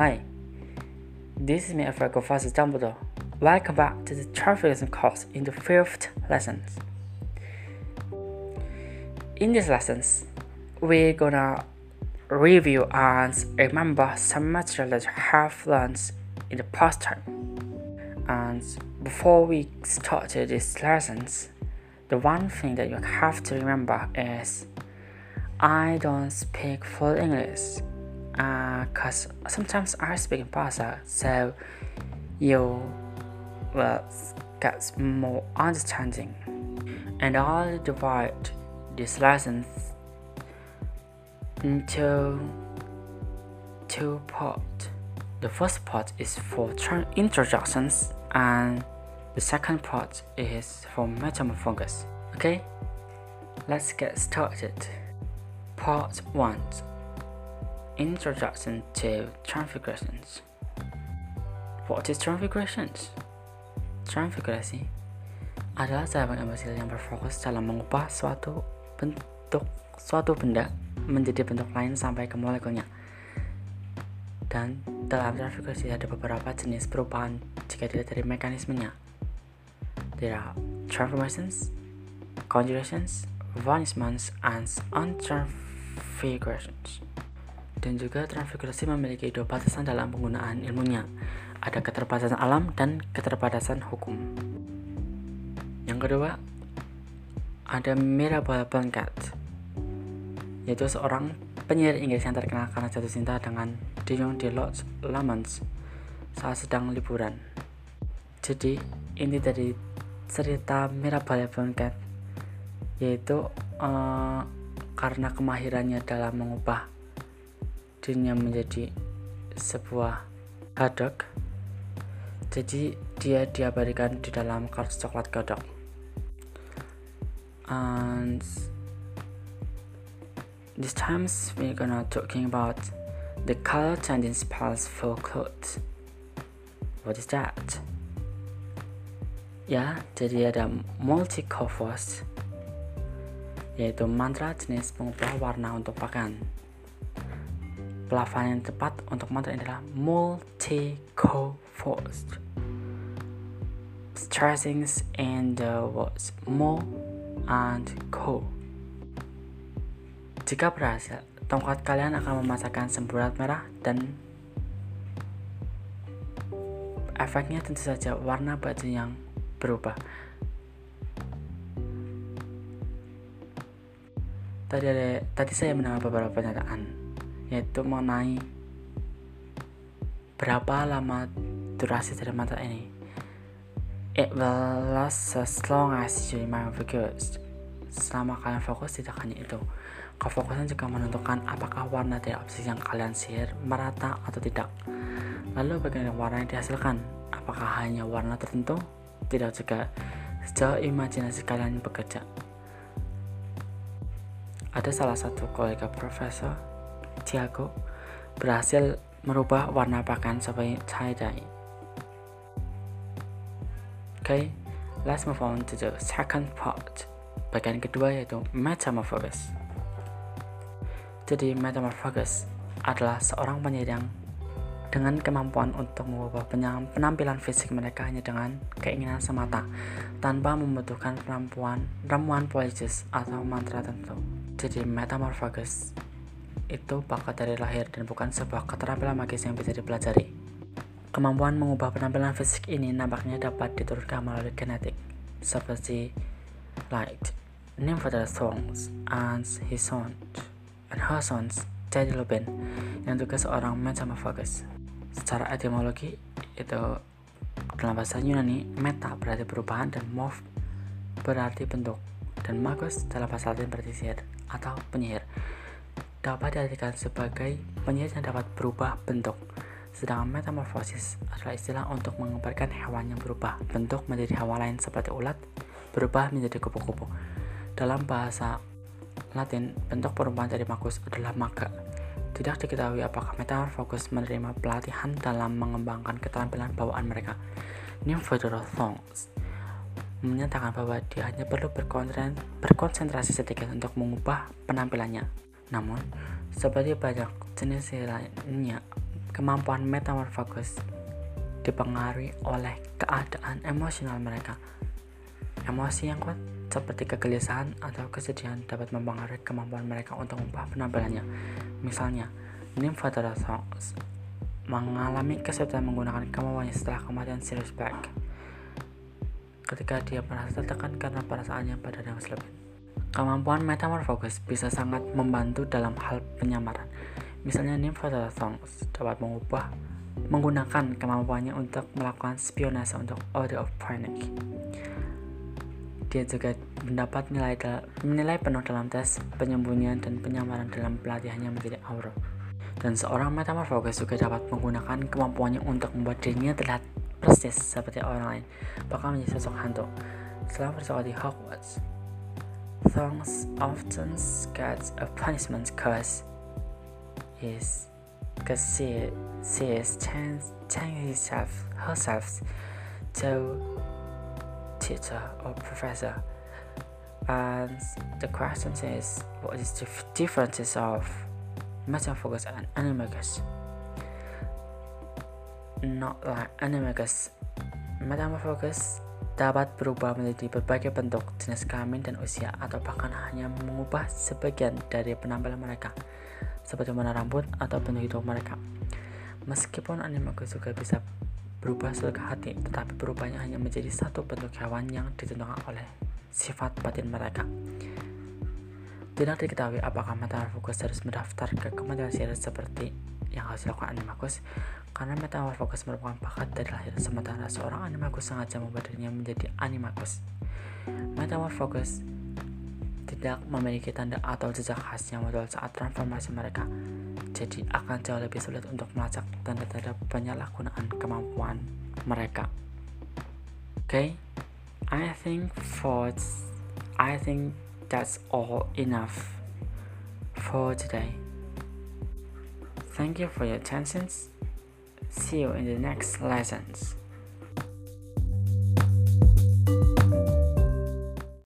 Hi, this is me, Professor Dumbledore. Welcome back to the Trafficism course in the fifth lesson. In this lessons, we're gonna review and remember some material that you have learned in the past time. And before we start these lessons, the one thing that you have to remember is I don't speak full English because uh, sometimes I speak in Bahasa, so you will get more understanding. And I'll divide this lessons into two parts. The first part is for introductions, and the second part is for metamorphosis. Okay, let's get started. Part 1 Introduction to Transfigurations What is Transfigurations? Transfigurasi adalah cabang embasil yang berfokus dalam mengubah suatu bentuk suatu benda menjadi bentuk lain sampai ke molekulnya. Dan dalam transfigurasi ada beberapa jenis perubahan jika dilihat dari mekanismenya. There are transformations, conjugations, vanishments, and untransformations transfigurations. Dan juga transfigurasi memiliki dua batasan dalam penggunaan ilmunya. Ada keterbatasan alam dan keterbatasan hukum. Yang kedua, ada Mirabel Blanket, yaitu seorang penyair Inggris yang terkenal karena jatuh cinta dengan Dion de Lodge Lamans saat sedang liburan. Jadi, inti dari cerita Mirabel Blanket yaitu uh, karena kemahirannya dalam mengubah dirinya menjadi sebuah hadok jadi dia diabadikan di dalam kartu coklat godok and this times we're gonna talking about the color changing spells for clothes what is that? Ya jadi ada multi yaitu mantra jenis pengubah warna untuk pakaian. Pelafalan yang tepat untuk mantra adalah multi forced Stressings in the words mo and co. Jika berhasil, tongkat kalian akan memasakkan semburat merah dan efeknya tentu saja warna baju yang berubah. tadi ada tadi saya mendengar beberapa pernyataan yaitu mengenai berapa lama durasi dari mata ini. It will last as long as you remain focused. Selama kalian fokus tidak hanya itu. Kefokusan juga menentukan apakah warna dari objek yang kalian sihir merata atau tidak. Lalu bagaimana warna yang dihasilkan? Apakah hanya warna tertentu? Tidak juga. Sejauh imajinasi kalian bekerja. Ada salah satu kolega profesor, Tiago, berhasil merubah warna pakaian sebagai tie-dye. Okay, let's move on to the second part. Bagian kedua yaitu metamorphosis. Jadi metamorphosis adalah seorang penyihir yang dengan kemampuan untuk mengubah penampilan fisik mereka hanya dengan keinginan semata tanpa membutuhkan kemampuan ramuan politis atau mantra tentu. Jadi metamorphosis itu bakat dari lahir dan bukan sebuah keterampilan magis yang bisa dipelajari. Kemampuan mengubah penampilan fisik ini nampaknya dapat diturunkan melalui genetik, seperti Light, Nymphodora Thorns, and his son, and her sons, Teddy Lubin, yang juga seorang metamorphosis secara etimologi itu dalam bahasa Yunani meta berarti perubahan dan morph berarti bentuk dan magus dalam bahasa Latin berarti sihir atau penyihir dapat diartikan sebagai penyihir yang dapat berubah bentuk sedangkan metamorfosis adalah istilah untuk mengabarkan hewan yang berubah bentuk menjadi hewan lain seperti ulat berubah menjadi kupu-kupu dalam bahasa Latin bentuk perubahan dari magus adalah maga tidak diketahui apakah fokus menerima pelatihan dalam mengembangkan keterampilan bawaan mereka. Nymphodora Thongs menyatakan bahwa dia hanya perlu berkonsentrasi sedikit untuk mengubah penampilannya. Namun, seperti banyak jenis lainnya, Kemampuan metamorfosis dipengaruhi oleh keadaan emosional mereka. Emosi yang kuat seperti kegelisahan atau kesedihan dapat mempengaruhi kemampuan mereka untuk mengubah penampilannya. Misalnya, Nymphodoros mengalami kesulitan menggunakan kemampuannya setelah kematian Sirius Black ketika dia merasa tertekan karena perasaannya pada yang selebih. Kemampuan metamorfosis bisa sangat membantu dalam hal penyamaran. Misalnya Nymphodoros dapat mengubah menggunakan kemampuannya untuk melakukan spionase untuk Order of Phoenix. Dia juga mendapat nilai, nilai penuh dalam tes penyembunyian dan penyamaran dalam pelatihannya menjadi Auro. Dan seorang metamorfosis juga dapat menggunakan kemampuannya untuk membuat dirinya terlihat persis seperti orang lain, bahkan menjadi sosok hantu. Selama bersekolah di Hogwarts, Thorns often gets a punishment curse is because she, she is changing herself, herself to teacher or professor. And the question is, what is the differences of Metamorphosis and Animagus? Not like Animagus, Metamorphosis dapat berubah menjadi berbagai bentuk, jenis kelamin dan usia, atau bahkan hanya mengubah sebagian dari penampilan mereka seperti warna rambut atau bentuk hidup mereka. Meskipun animagus juga bisa berubah sebagai hati, tetapi berubahnya hanya menjadi satu bentuk hewan yang ditentukan oleh sifat batin mereka. Tidak diketahui apakah metamorfosis harus mendaftar ke Kementerian Sirus seperti yang harus dilakukan animagus, karena metamorfosis merupakan bakat dari lahir, sementara seorang animagus sengaja membuat dirinya menjadi animagus. Metamorfosis tidak memiliki tanda atau jejak khas yang muncul saat transformasi mereka, jadi akan jauh lebih sulit untuk melacak tanda-tanda penyalahgunaan kemampuan mereka. Okay, I think for I think that's all enough for today. Thank you for your attention. See you in the next lessons.